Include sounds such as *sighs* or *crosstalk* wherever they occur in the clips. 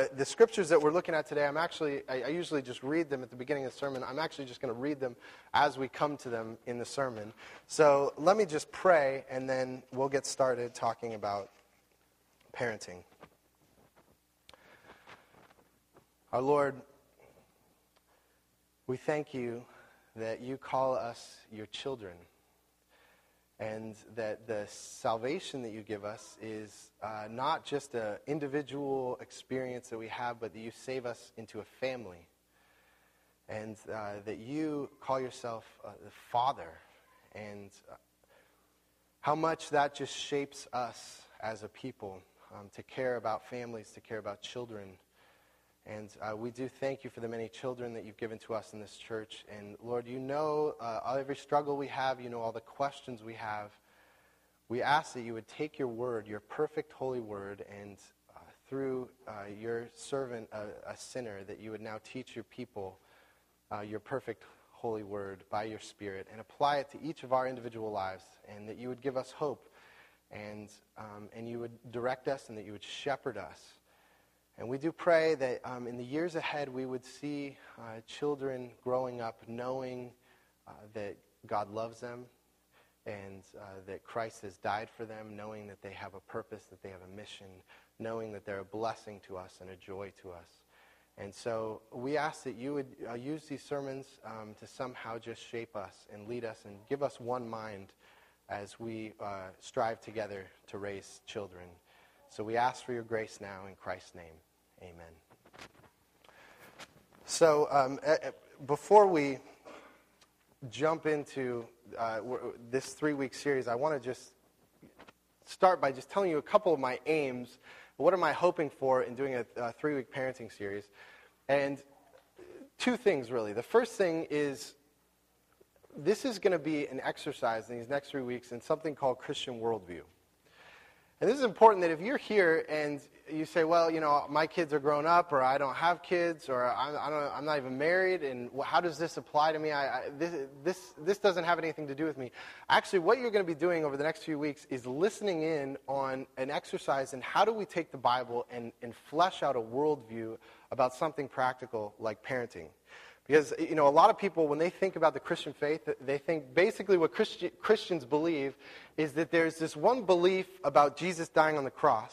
Uh, the scriptures that we're looking at today, I'm actually, I, I usually just read them at the beginning of the sermon. I'm actually just going to read them as we come to them in the sermon. So let me just pray, and then we'll get started talking about parenting. Our Lord, we thank you that you call us your children and that the salvation that you give us is uh, not just an individual experience that we have, but that you save us into a family. And uh, that you call yourself uh, the Father. And uh, how much that just shapes us as a people um, to care about families, to care about children. And uh, we do thank you for the many children that you've given to us in this church. And Lord, you know uh, every struggle we have, you know all the questions we have. We ask that you would take your word, your perfect holy word, and uh, through uh, your servant, a sinner, that you would now teach your people uh, your perfect holy word by your spirit and apply it to each of our individual lives. And that you would give us hope and, um, and you would direct us and that you would shepherd us and we do pray that um, in the years ahead we would see uh, children growing up knowing uh, that God loves them and uh, that Christ has died for them, knowing that they have a purpose, that they have a mission, knowing that they're a blessing to us and a joy to us. And so we ask that you would uh, use these sermons um, to somehow just shape us and lead us and give us one mind as we uh, strive together to raise children. So we ask for your grace now in Christ's name. Amen. So, um, before we jump into uh, this three week series, I want to just start by just telling you a couple of my aims. What am I hoping for in doing a, a three week parenting series? And two things, really. The first thing is this is going to be an exercise in these next three weeks in something called Christian worldview. And this is important that if you're here and you say, well, you know, my kids are grown up, or I don't have kids, or I'm, I am not even married, and how does this apply to me? I, I, this, this, this doesn't have anything to do with me. Actually, what you're going to be doing over the next few weeks is listening in on an exercise in how do we take the Bible and, and flesh out a worldview about something practical like parenting. Because, you know, a lot of people, when they think about the Christian faith, they think basically what Christi- Christians believe is that there's this one belief about Jesus dying on the cross.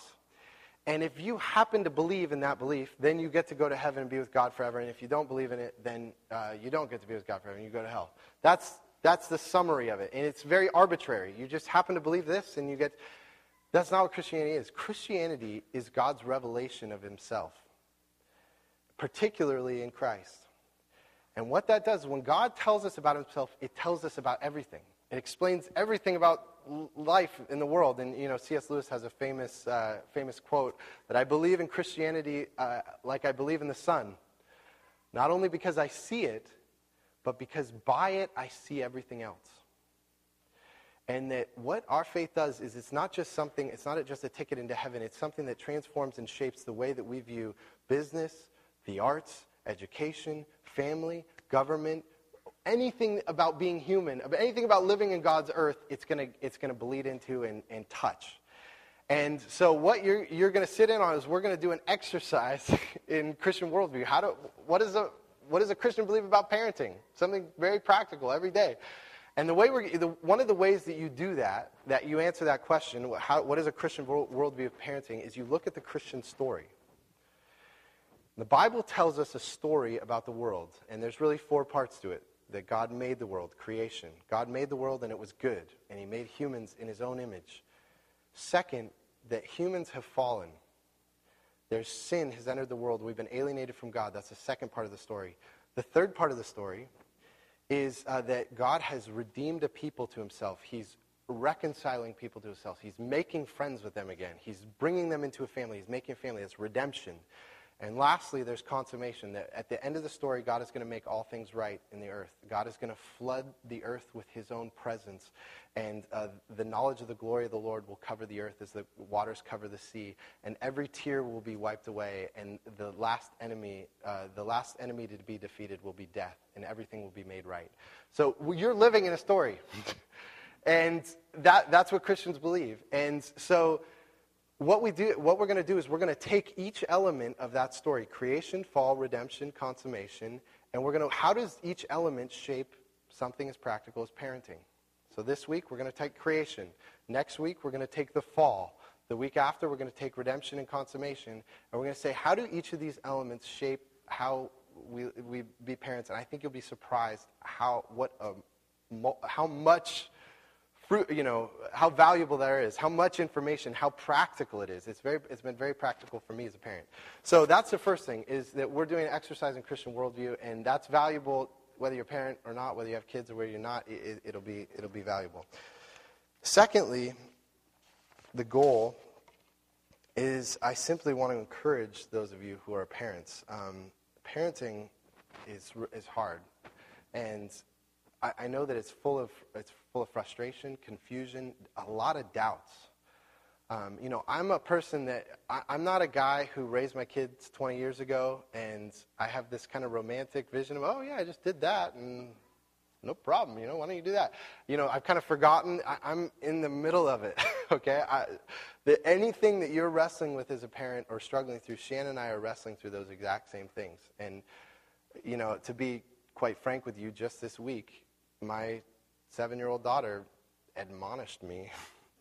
And if you happen to believe in that belief, then you get to go to heaven and be with God forever. And if you don't believe in it, then uh, you don't get to be with God forever and you go to hell. That's, that's the summary of it. And it's very arbitrary. You just happen to believe this and you get. That's not what Christianity is. Christianity is God's revelation of himself, particularly in Christ. And what that does, when God tells us about himself, it tells us about everything. It explains everything about life in the world. And, you know, C.S. Lewis has a famous, uh, famous quote that I believe in Christianity uh, like I believe in the sun. Not only because I see it, but because by it I see everything else. And that what our faith does is it's not just something, it's not just a ticket into heaven, it's something that transforms and shapes the way that we view business, the arts, education, family, government, anything about being human, anything about living in God's earth, it's going to it's gonna bleed into and, and touch. And so, what you're, you're going to sit in on is we're going to do an exercise *laughs* in Christian worldview. How do, what, is a, what does a Christian believe about parenting? Something very practical every day. And the way we're, the, one of the ways that you do that, that you answer that question, how, what is a Christian worldview of parenting, is you look at the Christian story. The Bible tells us a story about the world, and there's really four parts to it. That God made the world, creation. God made the world and it was good, and He made humans in His own image. Second, that humans have fallen. There's sin has entered the world. We've been alienated from God. That's the second part of the story. The third part of the story is uh, that God has redeemed a people to Himself. He's reconciling people to Himself. He's making friends with them again. He's bringing them into a family. He's making a family. It's redemption. And lastly, there's consummation that at the end of the story, God is going to make all things right in the earth. God is going to flood the earth with his own presence. And uh, the knowledge of the glory of the Lord will cover the earth as the waters cover the sea. And every tear will be wiped away. And the last enemy, uh, the last enemy to be defeated will be death. And everything will be made right. So you're living in a story. *laughs* and that, that's what Christians believe. And so what we do, what we're going to do is we're going to take each element of that story, creation, fall, redemption, consummation, and we're going to, how does each element shape something as practical as parenting? So this week we're going to take creation. Next week we're going to take the fall. The week after we're going to take redemption and consummation, and we're going to say how do each of these elements shape how we, we be parents? And I think you'll be surprised how what a, how much you know, how valuable that is, how much information, how practical it is. It's, very, it's been very practical for me as a parent. So that's the first thing, is that we're doing an exercise in Christian worldview, and that's valuable whether you're a parent or not, whether you have kids or whether you're not, it, it'll, be, it'll be valuable. Secondly, the goal is I simply want to encourage those of you who are parents. Um, parenting is, is hard. And I, I know that it's full of it's full of frustration, confusion, a lot of doubts. Um, you know, I'm a person that I, I'm not a guy who raised my kids 20 years ago, and I have this kind of romantic vision of, oh yeah, I just did that, and no problem. You know, why don't you do that? You know, I've kind of forgotten. I, am in the middle of it. *laughs* okay, I, the, anything that you're wrestling with as a parent or struggling through, Shannon and I are wrestling through those exact same things. And you know, to be quite frank with you, just this week, my seven year old daughter admonished me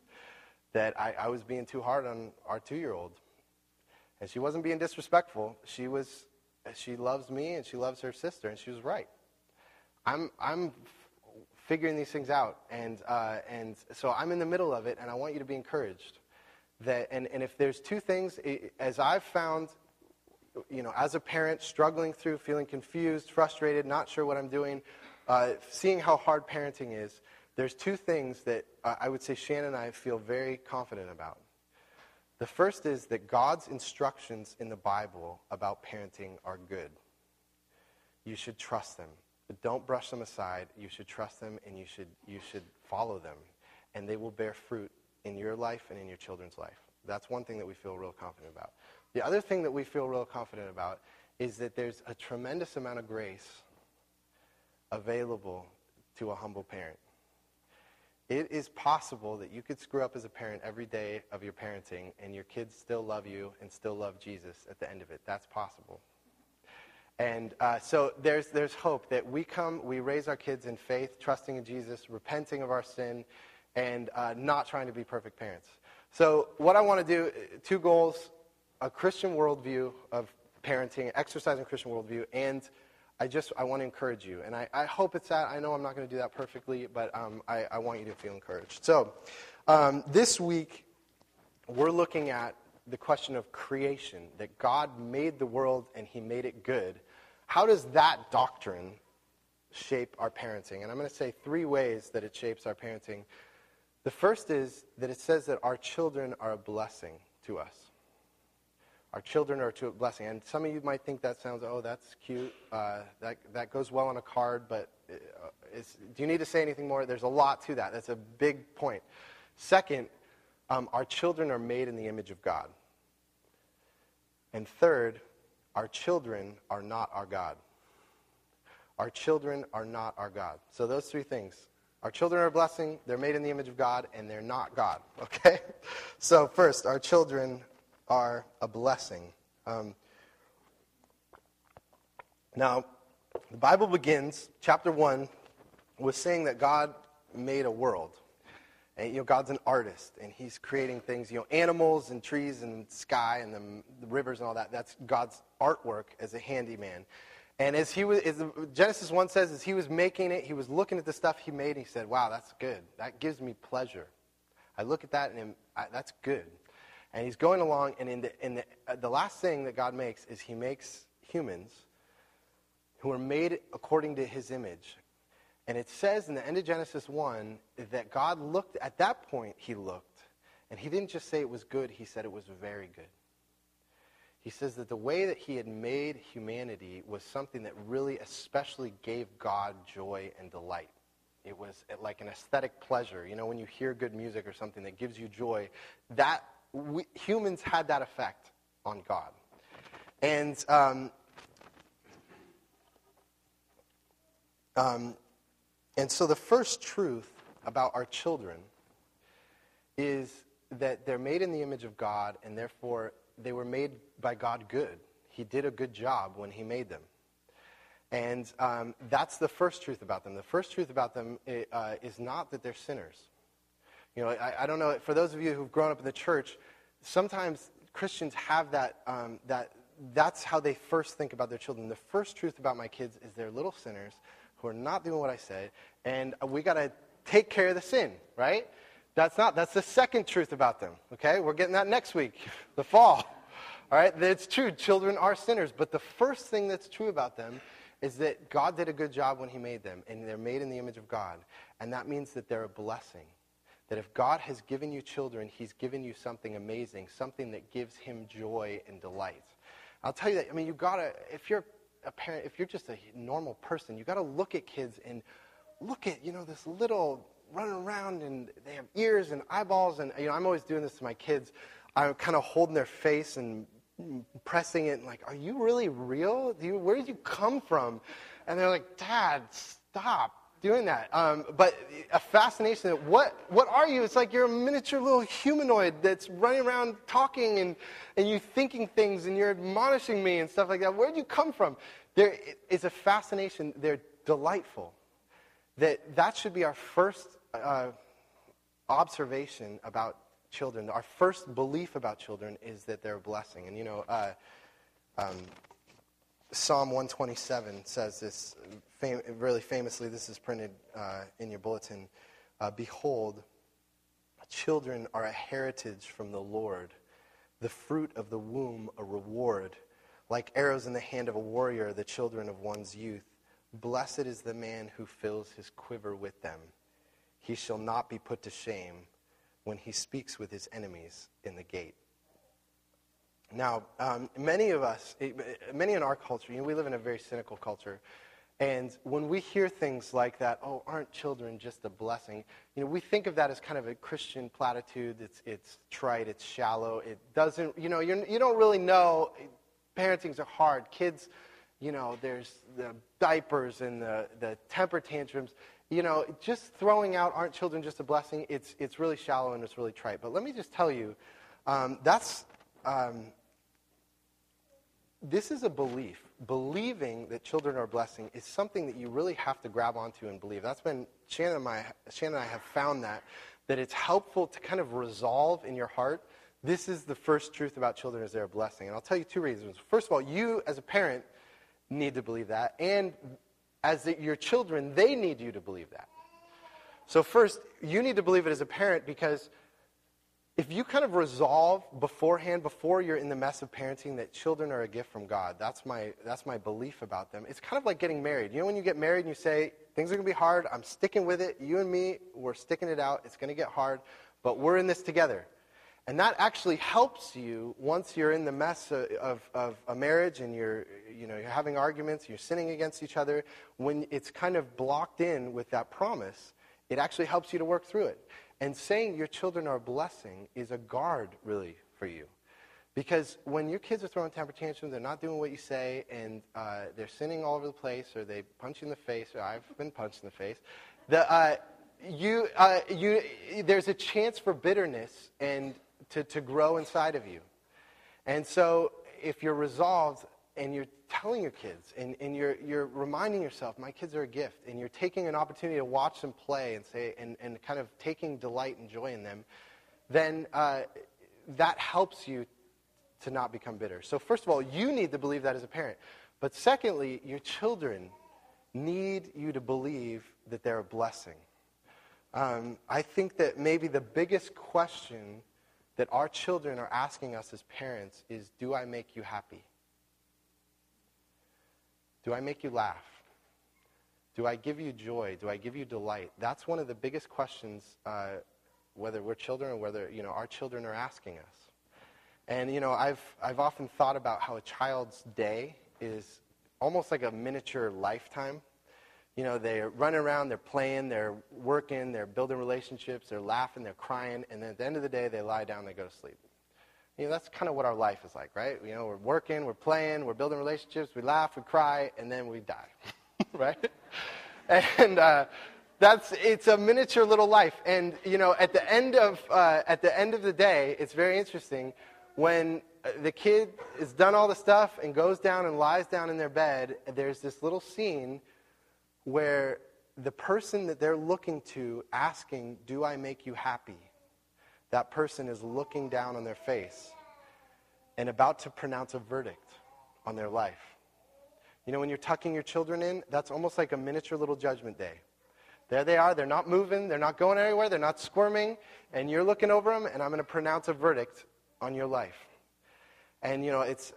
*laughs* that I, I, was being too hard on our two year old. And she wasn't being disrespectful. She was she loves me and she loves her sister, and she was right. I'm I'm figuring these things out, and uh, and so I'm in the middle of it, and I want you to be encouraged. That and, and if there's two things, as I've found, you know, as a parent struggling through, feeling confused, frustrated, not sure what I'm doing, uh, seeing how hard parenting is, there's two things that uh, I would say Shannon and I feel very confident about. The first is that God's instructions in the Bible about parenting are good. You should trust them. But don't brush them aside. You should trust them and you should, you should follow them. And they will bear fruit in your life and in your children's life. That's one thing that we feel real confident about. The other thing that we feel real confident about is that there's a tremendous amount of grace available to a humble parent. It is possible that you could screw up as a parent every day of your parenting and your kids still love you and still love Jesus at the end of it. That's possible. And uh, so there's, there's hope that we come, we raise our kids in faith, trusting in Jesus, repenting of our sin, and uh, not trying to be perfect parents. So, what I want to do two goals a Christian worldview of parenting, exercising Christian worldview, and I just I want to encourage you, and I, I hope it's that. I know I'm not going to do that perfectly, but um, I, I want you to feel encouraged. So, um, this week we're looking at the question of creation that God made the world and He made it good. How does that doctrine shape our parenting? And I'm going to say three ways that it shapes our parenting. The first is that it says that our children are a blessing to us. Our children are to a blessing. And some of you might think that sounds, oh, that's cute. Uh, that, that goes well on a card, but uh, do you need to say anything more? There's a lot to that. That's a big point. Second, um, our children are made in the image of God. And third, our children are not our God. Our children are not our God. So those three things. Our children are a blessing, they're made in the image of God, and they're not God. *laughs* Okay? So, first, our children are a blessing. Um, now, the Bible begins, chapter 1, with saying that God made a world. And, you know, God's an artist, and He's creating things, you know, animals and trees and sky and the, the rivers and all that. That's God's artwork as a handyman. And as he was, as Genesis 1 says, as he was making it, he was looking at the stuff he made, and he said, Wow, that's good. That gives me pleasure. I look at that, and I, that's good. And he's going along, and in the, in the, uh, the last thing that God makes is he makes humans who are made according to his image. And it says in the end of Genesis 1 that God looked, at that point, he looked, and he didn't just say it was good, he said it was very good. He says that the way that he had made humanity was something that really especially gave God joy and delight. It was like an aesthetic pleasure. You know, when you hear good music or something that gives you joy, that we, humans had that effect on God. And um, um, and so the first truth about our children is that they're made in the image of God, and therefore they were made by God good. He did a good job when He made them. And um, that's the first truth about them. The first truth about them uh, is not that they're sinners. You know, I, I, don't know, for those of you who've grown up in the church, sometimes Christians have that, um, that, that's how they first think about their children. The first truth about my kids is they're little sinners who are not doing what I said, and we got to take care of the sin, right? That's not, that's the second truth about them, okay? We're getting that next week, *laughs* the fall. All right, it's true, children are sinners, but the first thing that's true about them is that God did a good job when He made them, and they're made in the image of God. And that means that they're a blessing. That if God has given you children, He's given you something amazing, something that gives Him joy and delight. I'll tell you that, I mean, you've got to, if you're a parent, if you're just a normal person, you've got to look at kids and look at, you know, this little running around and they have ears and eyeballs. And, you know, I'm always doing this to my kids. I'm kind of holding their face and pressing it, and like, are you really real? You, where did you come from? And they're like, Dad, stop doing that. Um, but a fascination what, what are you? It's like you're a miniature little humanoid that's running around talking and, and you thinking things and you're admonishing me and stuff like that. Where'd you come from? There is a fascination. They're delightful. That, that should be our first uh, observation about children. Our first belief about children is that they're a blessing. And you know, uh, um, Psalm 127 says this fam- really famously. This is printed uh, in your bulletin. Uh, Behold, children are a heritage from the Lord, the fruit of the womb a reward. Like arrows in the hand of a warrior, the children of one's youth. Blessed is the man who fills his quiver with them. He shall not be put to shame when he speaks with his enemies in the gate. Now, um, many of us, eh, many in our culture, you know, we live in a very cynical culture. And when we hear things like that, oh, aren't children just a blessing? You know, we think of that as kind of a Christian platitude. It's, it's trite, it's shallow. It doesn't, you know, you're, you don't really know. Parenting's are hard. Kids, you know, there's the diapers and the, the temper tantrums you know, just throwing out aren't children just a blessing, it's, it's really shallow and it's really trite. But let me just tell you, um, that's, um, this is a belief. Believing that children are a blessing is something that you really have to grab onto and believe. That's been, Shannon and, my, Shannon and I have found that, that it's helpful to kind of resolve in your heart this is the first truth about children is they're a blessing. And I'll tell you two reasons. First of all, you as a parent need to believe that, and as the, your children, they need you to believe that. So, first, you need to believe it as a parent because if you kind of resolve beforehand, before you're in the mess of parenting, that children are a gift from God, that's my, that's my belief about them. It's kind of like getting married. You know, when you get married and you say, things are going to be hard, I'm sticking with it, you and me, we're sticking it out, it's going to get hard, but we're in this together. And that actually helps you once you're in the mess of, of, a marriage and you're, you know, you're having arguments, you're sinning against each other. When it's kind of blocked in with that promise, it actually helps you to work through it. And saying your children are a blessing is a guard, really, for you. Because when your kids are throwing temper tantrums, they're not doing what you say, and uh, they're sinning all over the place, or they punch you in the face, or I've been punched in the face, the, uh, you, uh, you, there's a chance for bitterness and to, to grow inside of you. And so if you're resolved and you're telling your kids and, and you're, you're reminding yourself, my kids are a gift, and you're taking an opportunity to watch them play and say and, and kind of taking delight and joy in them, then uh, that helps you to not become bitter. So first of all, you need to believe that as a parent. But secondly, your children need you to believe that they're a blessing. Um, I think that maybe the biggest question that our children are asking us as parents is Do I make you happy? Do I make you laugh? Do I give you joy? Do I give you delight? That's one of the biggest questions, uh, whether we're children or whether you know, our children are asking us. And you know, I've, I've often thought about how a child's day is almost like a miniature lifetime you know, they're running around, they're playing, they're working, they're building relationships, they're laughing, they're crying, and then at the end of the day, they lie down, they go to sleep. You know, that's kind of what our life is like, right? You know, we're working, we're playing, we're building relationships, we laugh, we cry, and then we die, *laughs* right? And uh, that's it's a miniature little life, and you know, at the end of uh, at the end of the day, it's very interesting when uh, the kid has done all the stuff and goes down and lies down in their bed. There's this little scene where the person that they're looking to, asking, "Do I make you happy?" That person is looking down on their face and about to pronounce a verdict on their life. You know, when you're tucking your children in, that's almost like a miniature little judgment day. There they are. They're not moving. They're not going anywhere. They're not squirming. And you're looking over them, and I'm going to pronounce a verdict on your life. And, you know, it's,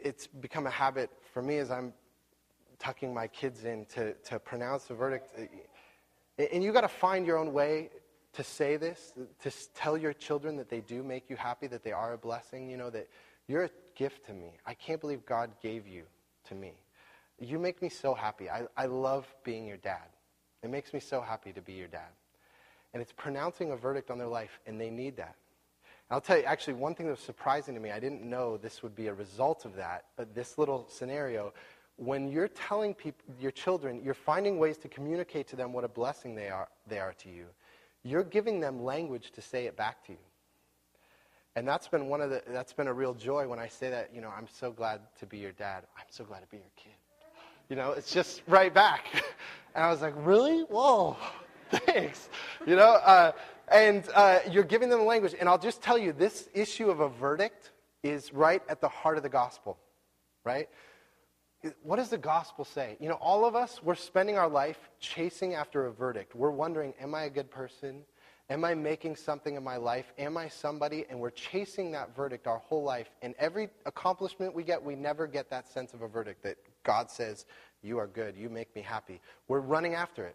it's become a habit for me as I'm tucking my kids in to, to pronounce a verdict. And you got to find your own way to say this, to tell your children that they do make you happy, that they are a blessing, you know, that you're a gift to me. I can't believe God gave you to me. You make me so happy. I, I love being your dad. It makes me so happy to be your dad. And it's pronouncing a verdict on their life, and they need that. And I'll tell you, actually, one thing that was surprising to me, I didn't know this would be a result of that, but this little scenario, when you're telling people, your children, you're finding ways to communicate to them what a blessing they are, they are to you, you're giving them language to say it back to you. And that's been one of the, that's been a real joy when I say that, you know, I'm so glad to be your dad. I'm so glad to be your kid. You know, it's just right back. *laughs* And I was like, really? Whoa, *laughs* thanks. You know, uh, and uh, you're giving them language. And I'll just tell you, this issue of a verdict is right at the heart of the gospel, right? What does the gospel say? You know, all of us, we're spending our life chasing after a verdict. We're wondering, am I a good person? Am I making something in my life? Am I somebody? And we're chasing that verdict our whole life. And every accomplishment we get, we never get that sense of a verdict that God says, You are good. You make me happy. We're running after it.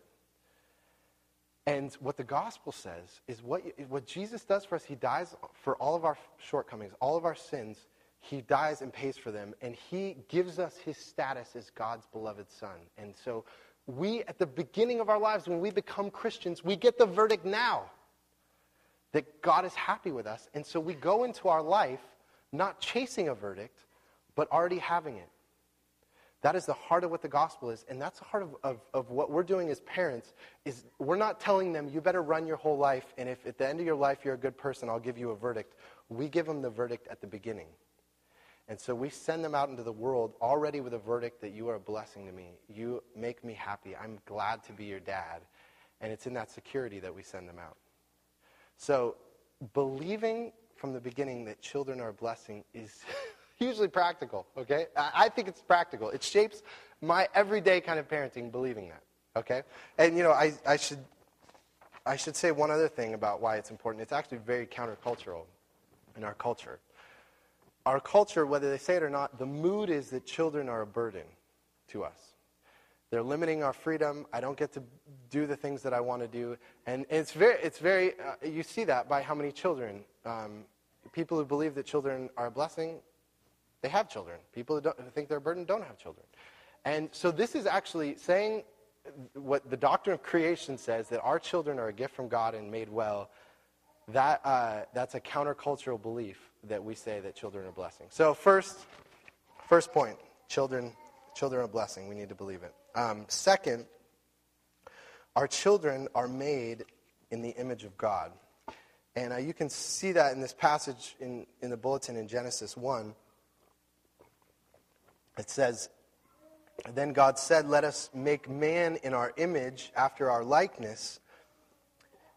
And what the gospel says is what, what Jesus does for us, he dies for all of our shortcomings, all of our sins. He dies and pays for them. And he gives us his status as God's beloved son. And so we, at the beginning of our lives, when we become Christians, we get the verdict now that God is happy with us. And so we go into our life not chasing a verdict, but already having it. That is the heart of what the gospel is. And that's the heart of, of, of, what we're doing as parents is we're not telling them, you better run your whole life, and if at the end of your life you're a good person, I'll give you a verdict. We give them the verdict at the beginning. And so we send them out into the world already with a verdict that you are a blessing to me. You make me happy. I'm glad to be your dad. And it's in that security that we send them out. So, believing from the beginning that children are a blessing is *laughs* hugely practical, okay? I think it's practical. It shapes my everyday kind of parenting, believing that, okay? And, you know, I, I, should, I should say one other thing about why it's important. It's actually very countercultural in our culture. Our culture, whether they say it or not, the mood is that children are a burden to us. They're limiting our freedom. I don't get to do the things that I want to do. And it's very, it's very uh, you see that by how many children. Um, people who believe that children are a blessing, they have children. People who, who think they're a burden don't have children. And so this is actually saying what the doctrine of creation says that our children are a gift from God and made well. That, uh, that's a countercultural belief that we say that children are blessing. So first, first point, children, children are blessing. We need to believe it. Um, second, our children are made in the image of God. And uh, you can see that in this passage in, in the bulletin in Genesis 1. It says, Then God said, Let us make man in our image, after our likeness,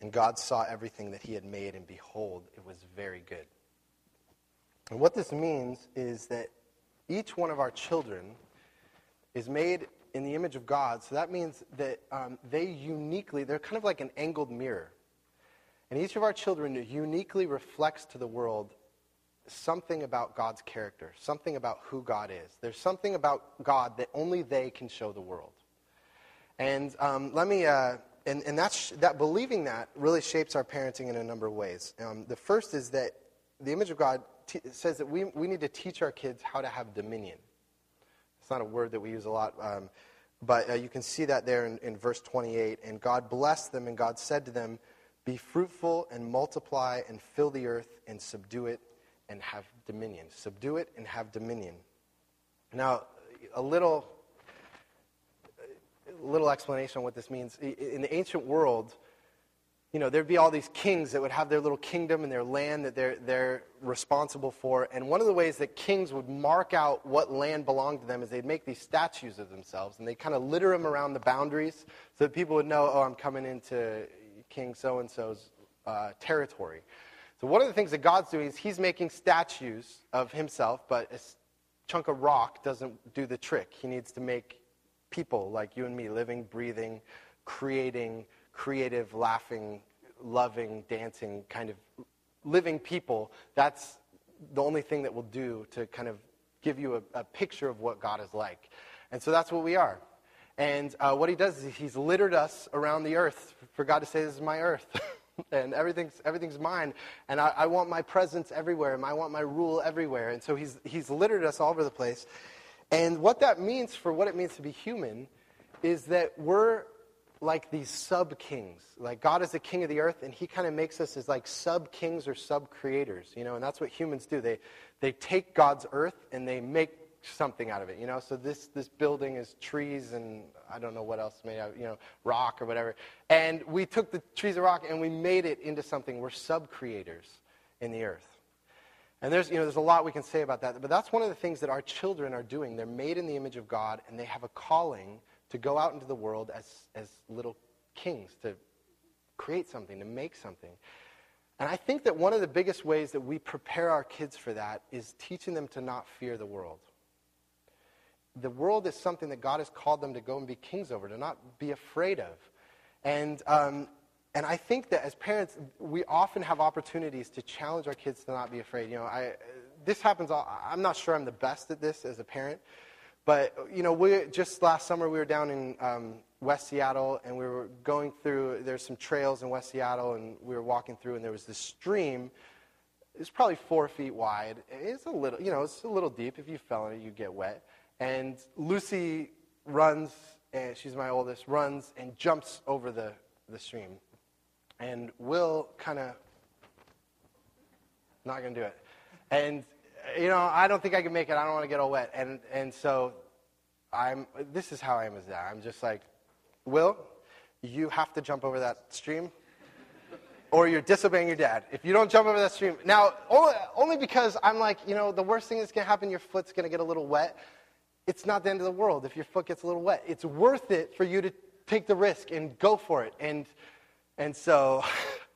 And God saw everything that he had made, and behold, it was very good. And what this means is that each one of our children is made in the image of God. So that means that um, they uniquely, they're kind of like an angled mirror. And each of our children uniquely reflects to the world something about God's character, something about who God is. There's something about God that only they can show the world. And um, let me, uh, and, and that's, that believing that really shapes our parenting in a number of ways. Um, the first is that the image of God t- says that we, we need to teach our kids how to have dominion. It's not a word that we use a lot, um, but uh, you can see that there in, in verse 28. And God blessed them, and God said to them, Be fruitful and multiply and fill the earth and subdue it and have dominion. Subdue it and have dominion. Now, a little, little explanation on what this means. In the ancient world, you know, there'd be all these kings that would have their little kingdom and their land that they're, they're responsible for. And one of the ways that kings would mark out what land belonged to them is they'd make these statues of themselves and they'd kind of litter them around the boundaries so that people would know, oh, I'm coming into King so and so's uh, territory. So, one of the things that God's doing is He's making statues of Himself, but a chunk of rock doesn't do the trick. He needs to make people like you and me, living, breathing, creating, creative, laughing, loving, dancing, kind of living people. That's the only thing that will do to kind of give you a, a picture of what God is like. And so that's what we are. And uh, what he does is he's littered us around the earth for God to say, This is my earth. *laughs* and everything's, everything's mine. And I, I, want my presence everywhere, and I want my rule everywhere. And so he's, he's littered us all over the place. And what that means for what it means to be human is that we're like these sub kings. Like God is the king of the earth, and he kind of makes us as like sub kings or sub creators, you know, and that's what humans do. They, they take God's earth and they make something out of it, you know. So this this building is trees and I don't know what else made out, you know, rock or whatever. And we took the trees and rock and we made it into something. We're sub creators in the earth. And there's, you know, there's a lot we can say about that, but that's one of the things that our children are doing. They're made in the image of God, and they have a calling to go out into the world as, as little kings, to create something, to make something. And I think that one of the biggest ways that we prepare our kids for that is teaching them to not fear the world the world is something that God has called them to go and be kings over, to not be afraid of. And, um, and I think that as parents, we often have opportunities to challenge our kids to not be afraid. You know, I, this happens, all, I'm not sure I'm the best at this as a parent, but, you know, we, just last summer we were down in um, West Seattle and we were going through, there's some trails in West Seattle and we were walking through and there was this stream. It's probably four feet wide. It's a little, you know, it's a little deep. If you fell in it, you get wet. And Lucy runs, and she's my oldest, runs and jumps over the, the stream. And Will kind of, not going to do it. And, you know, I don't think I can make it. I don't want to get all wet. And, and so I'm, this is how I am as dad. I'm just like, Will, you have to jump over that stream or you're disobeying your dad. If you don't jump over that stream. Now, only, only because I'm like, you know, the worst thing that's going to happen, your foot's going to get a little wet it's not the end of the world if your foot gets a little wet. It's worth it for you to take the risk and go for it. And, and so,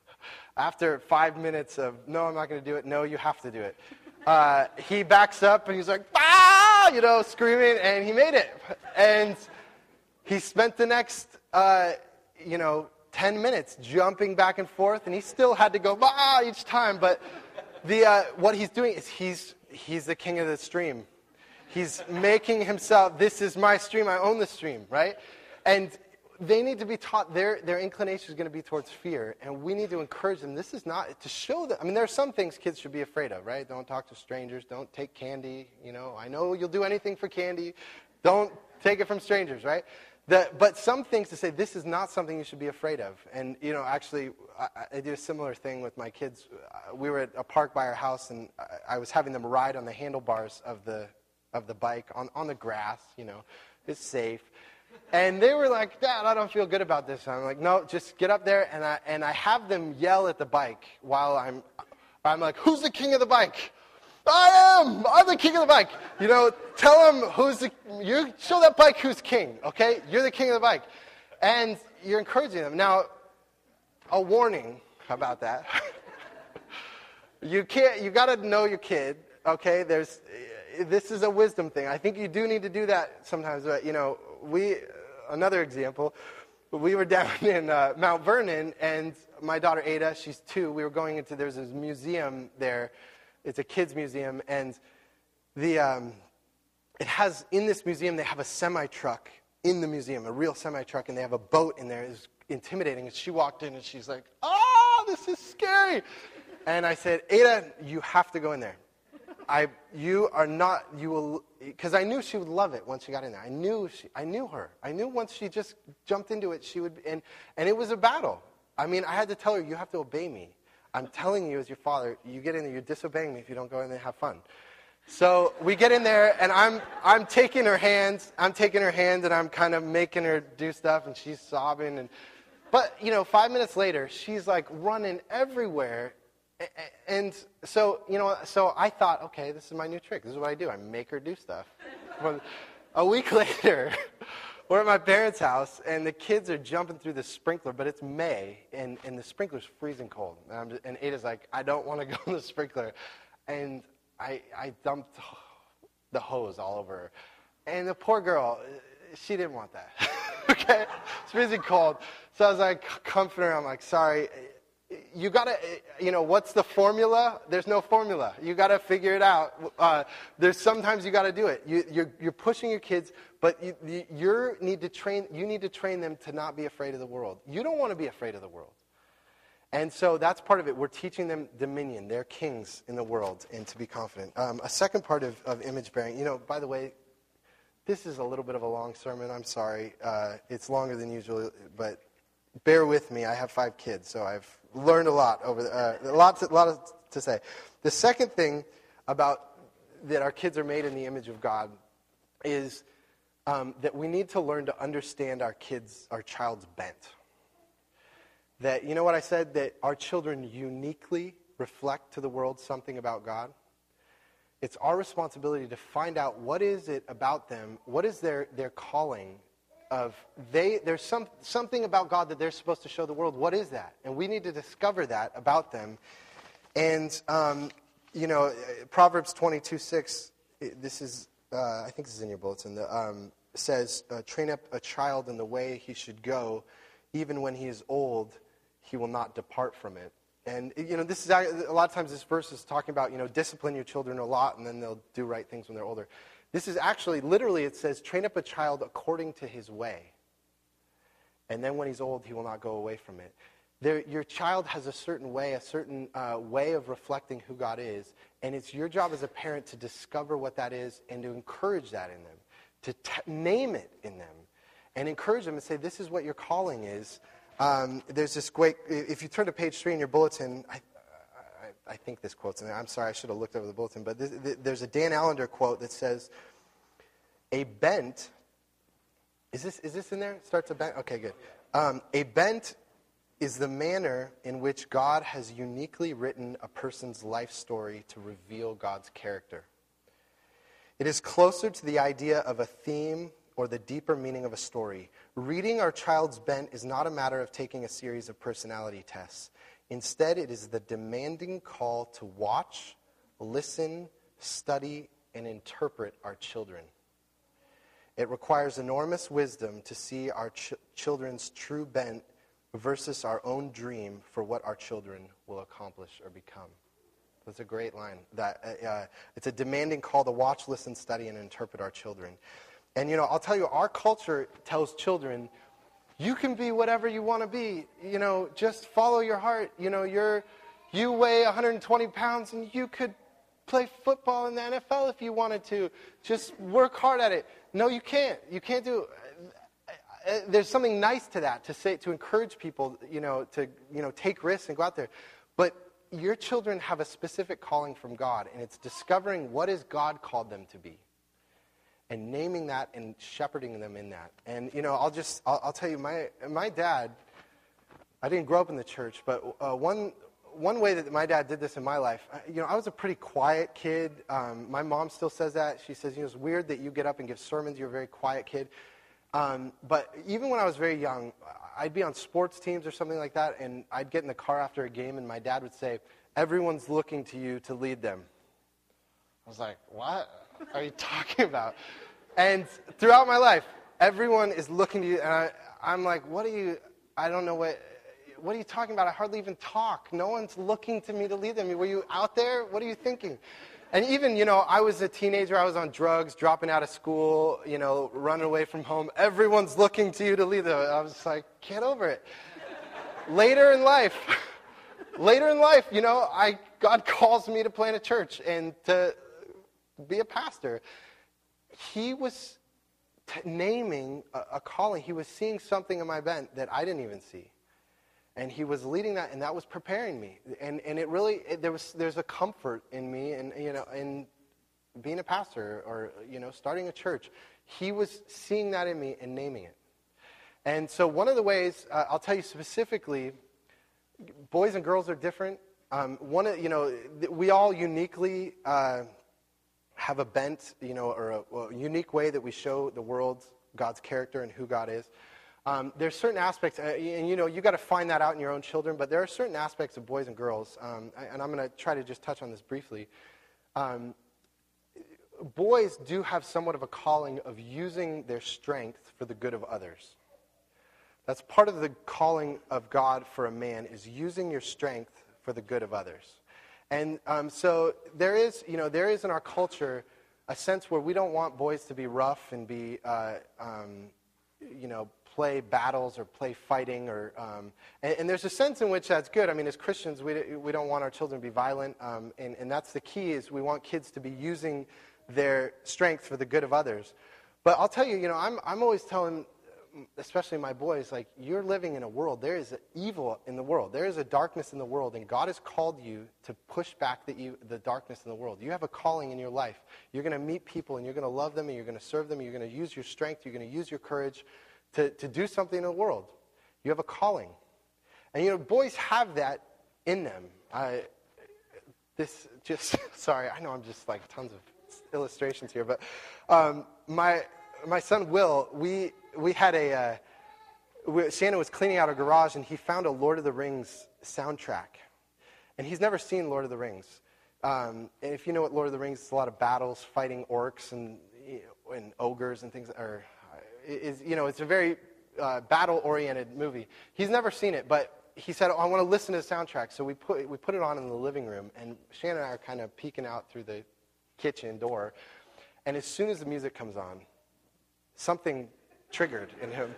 *laughs* after five minutes of, no, I'm not going to do it, no, you have to do it, uh, he backs up and he's like, ah, you know, screaming, and he made it. And he spent the next, uh, you know, 10 minutes jumping back and forth, and he still had to go, ah, each time. But the, uh, what he's doing is he's, he's the king of the stream. He's making himself, this is my stream, I own the stream, right? And they need to be taught their, their inclination is going to be towards fear, and we need to encourage them. This is not to show them. I mean, there are some things kids should be afraid of, right? Don't talk to strangers. Don't take candy. You know, I know you'll do anything for candy. Don't take it from strangers, right? The, but some things to say this is not something you should be afraid of. And you know, actually, I, I did a similar thing with my kids. Uh, we were at a park by our house, and I, I was having them ride on the handlebars of the of the bike on, on the grass, you know, it's safe. And they were like, Dad, I don't feel good about this. And I'm like, no, just get up there. And I, and I have them yell at the bike while I'm, I'm like, who's the king of the bike? I am. I'm the king of the bike. You know, tell them who's the, you show that bike who's king, okay? You're the king of the bike. And you're encouraging them. Now, a warning about that. *laughs* you can't, you got to know your kid, okay? There's, this is a wisdom thing. I think you do need to do that sometimes. But, you know, we, another example, we were down *laughs* in uh, Mount Vernon, and my daughter Ada, she's two, we were going into, there's this museum there. It's a kids' museum, and the, um, it has, in this museum, they have a semi truck in the museum, a real semi truck, and they have a boat in there. It's, intimidating. And she walked in and she's like, oh, this is scary. And I said, Ada, you have to go in there. I, you are not, you will, because I knew she would love it once she got in there. I knew she, I knew her. I knew once she just jumped into it, she would, and, and it was a battle. I mean, I had to tell her, you have to obey me. I'm telling you as your father, you get in there, you're disobeying me if you don't go in there and have fun. So we get in there, and I'm, I'm taking her hands. I'm taking her hand, and I'm kind of making her do stuff, and she's sobbing. And, but, you know, five minutes later, she's like running everywhere. And so, you know, so I thought, okay, this is my new trick. This is what I do. I make her do stuff. a week *laughs* later, we're at my parents' house, and the kids are jumping through the sprinkler, but it's May, and, and the sprinkler's freezing cold. And, just, and Ada's like, I don't want to go *laughs* in the sprinkler. And I, I dumped the hose all over her. And the poor girl, she didn't want that. *laughs* okay? It's freezing cold. So I was like, comforting her. I'm like, sorry. You gotta, you know, what's the formula? There's no formula. You gotta figure it out. Uh, there's sometimes you gotta do it. You, you're, you're pushing your kids, but you, you need to train. You need to train them to not be afraid of the world. You don't want to be afraid of the world. And so that's part of it. We're teaching them dominion. They're kings in the world and to be confident. Um, a second part of, of image bearing, you know, by the way, this is a little bit of a long sermon. I'm sorry. Uh, it's longer than usual, but bear with me. I have five kids, so I've learned a lot over the, uh, a to, lot to say. The second thing about that our kids are made in the image of God is um, that we need to learn to understand our kids, our child's bent that, you know what I said? That our children uniquely reflect to the world something about God. It's our responsibility to find out what is it about them, what is their, their calling of they there's some, something about God that they're supposed to show the world. What is that? And we need to discover that about them. And um, you know, Proverbs 22, 6, this is, uh, I think this is in your bulletin, the, um, says, uh, train up a child in the way he should go, even when he is old, he will not depart from it. And, you know, this is a lot of times this verse is talking about, you know, discipline your children a lot and then they'll do right things when they're older. This is actually, literally, it says, train up a child according to his way. And then when he's old, he will not go away from it. There, your child has a certain way, a certain uh, way of reflecting who God is. And it's your job as a parent to discover what that is and to encourage that in them, to t- name it in them, and encourage them and say, this is what your calling is. Um, there's this great, if you turn to page three in your bulletin, I, I, think this quote's in there. I'm sorry, I should have looked over the bulletin, but this, there's a Dan Allender quote that says, A bent, is this, is this in there? Starts a bent? Okay, good. Um, a bent is the manner in which God has uniquely written a person's life story to reveal God's character. It is closer to the idea of a theme or the deeper meaning of a story. Reading our child's bent is not a matter of taking a series of personality tests. Instead, it is the demanding call to watch, listen, study, and interpret our children. It requires enormous wisdom to see our ch- children's true bent versus our own dream for what our children will accomplish or become. That's a great line. That uh, uh it's a demanding call to watch, listen, study, and interpret our children. And, you know, I'll tell you, our culture tells children, you can be whatever you want to be. You know, just follow your heart. You know, you're, you weigh 120 pounds and you could play football in the NFL if you wanted to. Just work hard at it. No, you can't. You can't do uh, uh, there's something nice to that to say to encourage people you know to you know take risks and go out there but your children have a specific calling from god and it's discovering what is god called them to be and naming that and shepherding them in that. And, you know, I'll just, I'll, I'll tell you, my, my dad, I didn't grow up in the church, but uh, one, one way that my dad did this in my life, uh, you know, I was a pretty quiet kid. Um, my mom still says that. She says, you know, it's weird that you get up and give sermons. You're a very quiet kid. Um, but even when I was very young, I'd be on sports teams or something like that, and I'd get in the car after a game, and my dad would say, everyone's looking to you to lead them. I was like, what? are you *laughs* talking about? And throughout my life, everyone is looking to you, and I, I'm like, what are you, I don't know what, what are you talking about? I hardly even talk. No one's looking to me to lead them. Were you out there? What are you thinking? And even, you know, I was a teenager, I was on drugs, dropping out of school, you know, running away from home. Everyone's looking to you to lead them. I was like, get over it. later in life, *laughs* later in life, you know, I, God calls me to plant a church and to be a pastor. He was t- naming a, a calling. He was seeing something in my bent that I didn't even see. And he was leading that and that was preparing me. And, and it really it, there was there's a comfort in me and you know in being a pastor or you know starting a church. He was seeing that in me and naming it. And so one of the ways uh, i'll tell you specifically boys and girls are different. Um, one of you know we all uniquely uh, have a bent you know or a, a unique way that we show the world god's character and who god is um, there's certain aspects, uh, and you know, you got to find that out in your own children, but there are certain aspects of boys and girls, um, and I'm going to try to just touch on this briefly. Um, boys do have somewhat of a calling of using their strength for the good of others. That's part of the calling of God for a man, is using your strength for the good of others. And um, so there is, you know, there is in our culture a sense where we don't want boys to be rough and be, uh, um, you know, play battles or play fighting or um, and, and, there's a sense in which that's good. I mean as christians we, we don't want our children to be violent um, and, and that's the key is we want kids to be using their strength for the good of others. But i'll tell you you know i'm, I'm always telling especially my boys like you're living in a world there is evil in the world there is a darkness in the world and god has called you to push back the, the darkness in the world you have a calling in your life you're going to meet people and you're going to love them and you're going to serve them you're going to use your strength you're going to use your courage to, to do something in the world. You have a calling. And you know, boys have that in them. I, this just, *laughs* sorry, I know I'm just like tons of illustrations here, but um, my, my son Will, we, we had a, uh, we, Shannon was cleaning out a garage and he found a Lord of the Rings soundtrack. And he's never seen Lord of the Rings. Um, and if you know what Lord of the Rings, it's a lot of battles, fighting orcs and, and ogres and things, or is, you know, it's a very uh, battle-oriented movie. He's never seen it, but he said, oh, I want to listen to the soundtrack. So we put, we put it on in the living room, and Shannon and I are kind of peeking out through the kitchen door. And as soon as the music comes on, something triggered in him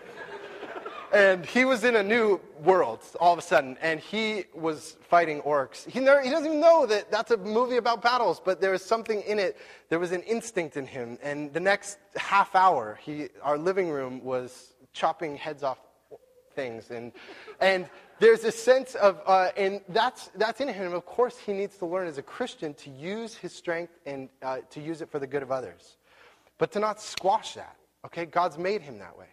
and he was in a new world all of a sudden, and he was fighting orcs. He, never, he doesn't even know that that's a movie about battles, but there was something in it. There was an instinct in him. And the next half hour, he, our living room was chopping heads off things. And, and there's a sense of, uh, and that's, that's in him. Of course, he needs to learn as a Christian to use his strength and uh, to use it for the good of others, but to not squash that. Okay? God's made him that way.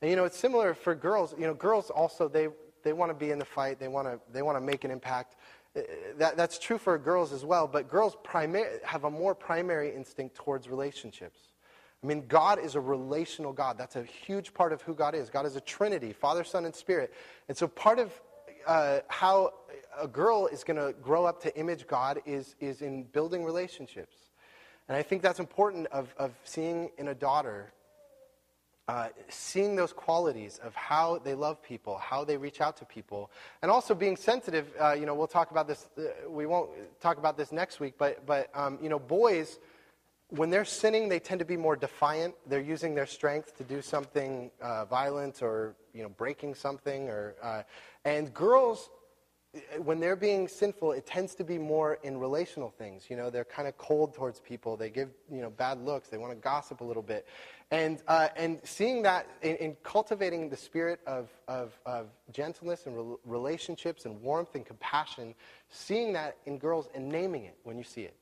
And you know, it's similar for girls. You know, girls also they they want to be in the fight. They want to they want to make an impact. Uh, that, that's true for girls as well. But girls primary, have a more primary instinct towards relationships. I mean, God is a relational God. That's a huge part of who God is. God is a Trinity, Father, Son, and Spirit. And so part of uh, how a girl is going to grow up to image God is, is in building relationships. And I think that's important of, of seeing in a daughter uh, seeing those qualities of how they love people, how they reach out to people, and also being sensitive. Uh, you know, we'll talk about this. Uh, we won't talk about this next week, but but um, you know, boys, when they're sinning, they tend to be more defiant. They're using their strength to do something uh, violent or you know, breaking something. Or uh, and girls, when they're being sinful, it tends to be more in relational things. You know, they're kind of cold towards people. They give, you know, bad looks. They want to gossip a little bit. And, uh, and seeing that in, in, cultivating the spirit of, of, of gentleness and re- relationships and warmth and compassion, seeing that in girls and naming it when you see it.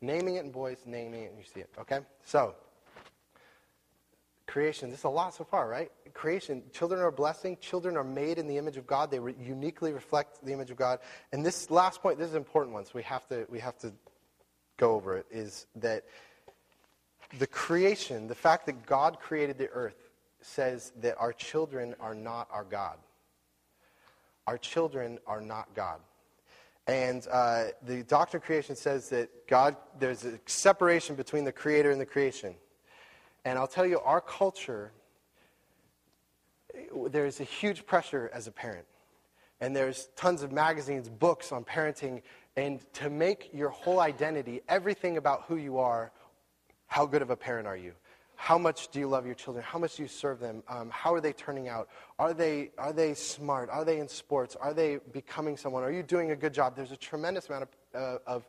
Naming it in boys, naming it when you see it. Okay? So, creation. This is a lot so far, right? Creation. Children are a blessing. Children are made in the image of God. They re- uniquely reflect the image of God. And this last point, this is an important one, so we have to, we have to go over it, is that the creation, the fact that God created the earth, says that our children are not our God. Our children are not God. And uh, the doctrine of creation says that God, there's a separation between the creator and the creation. And I'll tell you, our culture, there's a huge pressure as a parent. And there's tons of magazines, books on parenting, and to make your whole identity, everything about who you are, how good of a parent are you? How much do you love your children? How much do you serve them? Um, how are they turning out? Are they, are they smart? Are they in sports? Are they becoming someone? Are you doing a good job? There's a tremendous amount of, uh, of,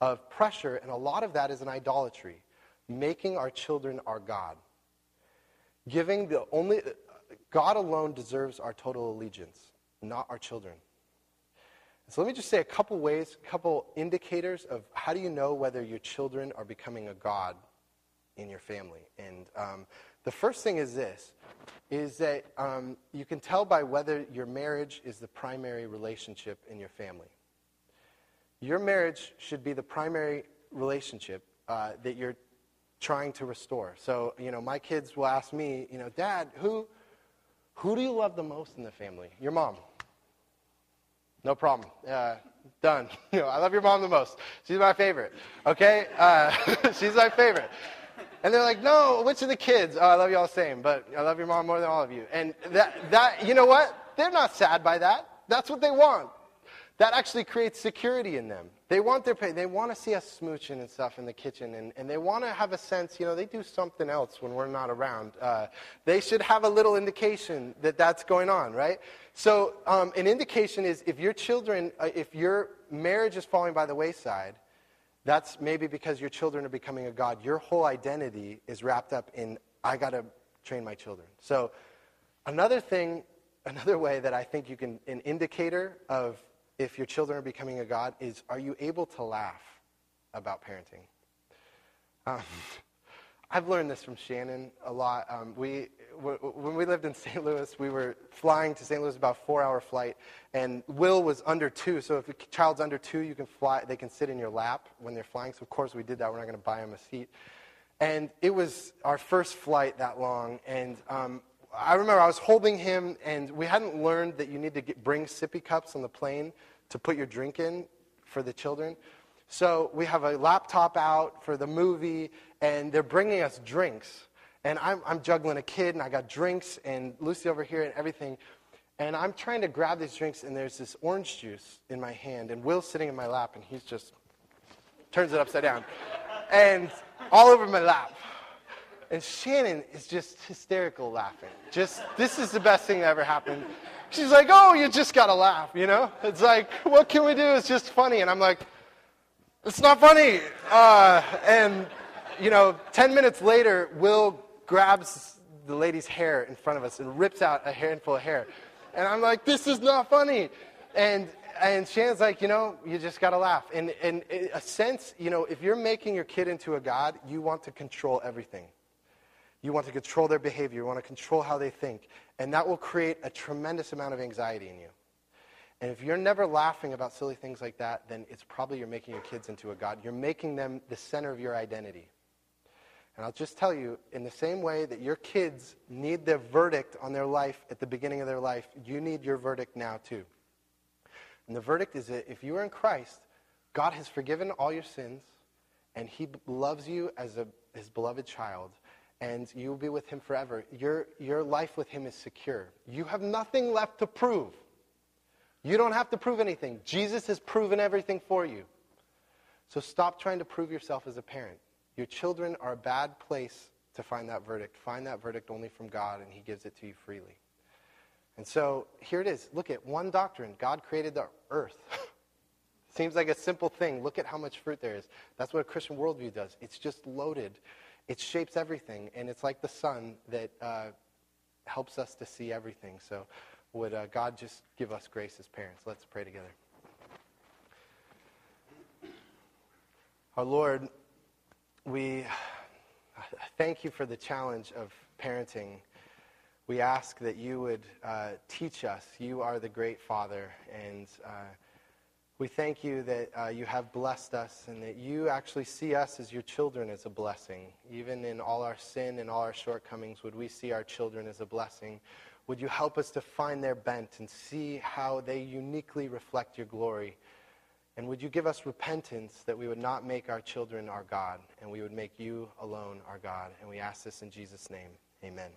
of pressure, and a lot of that is an idolatry, making our children our God. Giving the only, God alone deserves our total allegiance, not our children. So let me just say a couple ways, a couple indicators of how do you know whether your children are becoming a God in your family. And um, the first thing is this, is that um, you can tell by whether your marriage is the primary relationship in your family. Your marriage should be the primary relationship uh, that you're trying to restore. So, you know, my kids will ask me, you know, Dad, who, who do you love the most in the family? Your mom. No problem. Uh, done. *laughs* You know, I love your mom the most. She's my favorite. Okay? Uh, *laughs* she's my favorite. And they're like, no, which of the kids? Oh, I love you all the same, but I love your mom more than all of you. And that, that, you know what? They're not sad by that. That's what they want. That actually creates security in them. They want their pay. They want to see us smooching and stuff in the kitchen, and, and they want to have a sense, you know, they do something else when we're not around. Uh, they should have a little indication that that's going on, right? So, um, an indication is if your children, uh, if your marriage is falling by the wayside, that's maybe because your children are becoming a God. Your whole identity is wrapped up in, I got to train my children. So, another thing, another way that I think you can, an indicator of if your children are becoming a God is are you able to laugh about parenting? Um, *laughs* I've learned this from Shannon a lot. Um, we, when we lived in *laughs* St. Louis, we were flying to St. Louis about a four-hour flight, and Will was under two. So if a child's under two, you can fly. They can sit in your lap when they're flying. So of course we did that. We're not going to buy him a seat. And it was our first flight that long, and um, I remember I was holding him, and we hadn't learned that you need to get, bring sippy cups on the plane to put your drink in for the children. So we have a laptop out for the movie, and they're bringing us drinks. And I'm, I'm juggling a kid, and I got drinks, and Lucy over here, and everything. And I'm trying to grab these drinks, and there's this orange juice in my hand, and Will's sitting in my lap, and he's just turns it upside down, *laughs* and all over my lap. And Shannon is just hysterical laughing. Just, this is the best thing that ever happened. She's like, oh, you just got to laugh, you know? It's like, what can we do? It's just funny. And I'm like, it's not funny. Uh, and, you know, 10 minutes later, Will grabs the lady's hair in front of us and rips out a handful of hair. And I'm like, this is not funny. And, and Shannon's like, you know, you just got to laugh. And in a sense, you know, if you're making your kid into a God, you want to control everything. You want to control their behavior. You want to control how they think. And that will create a tremendous amount of anxiety in you. And if you're never laughing about silly things like that, then it's probably you're making your kids into a God. You're making them the center of your identity. And I'll just tell you, in the same way that your kids need their verdict on their life at the beginning of their life, you need your verdict now too. And the verdict is that if you are in Christ, God has forgiven all your sins, and He loves you as a, His beloved child and you will be with him forever. Your, your life with him is secure. You have nothing left to prove. You don't have to prove anything. Jesus has proven everything for you. So stop trying to prove yourself as a parent. Your children are a bad place to find that verdict. Find that verdict only from God, and he gives it to you freely. And so here it is. Look at one doctrine God created the earth. *laughs* Seems like a simple thing. Look at how much fruit there is. That's what a Christian worldview does. It's just loaded it shapes everything, and it's like the sun that uh, helps us to see everything. So, would uh, God just give us grace as parents? Let's pray together. Our Lord, we *sighs* thank you for the challenge of parenting. We ask that you would uh, teach us. You are the great Father, and uh, we thank you that uh, you have blessed us and that you actually see us as your children as a blessing. Even in all our sin and all our shortcomings, would we see our children as a blessing? Would you help us to find their bent and see how they uniquely reflect your glory? And would you give us repentance that we would not make our children our God and we would make you alone our God? And we ask this in Jesus' name. Amen.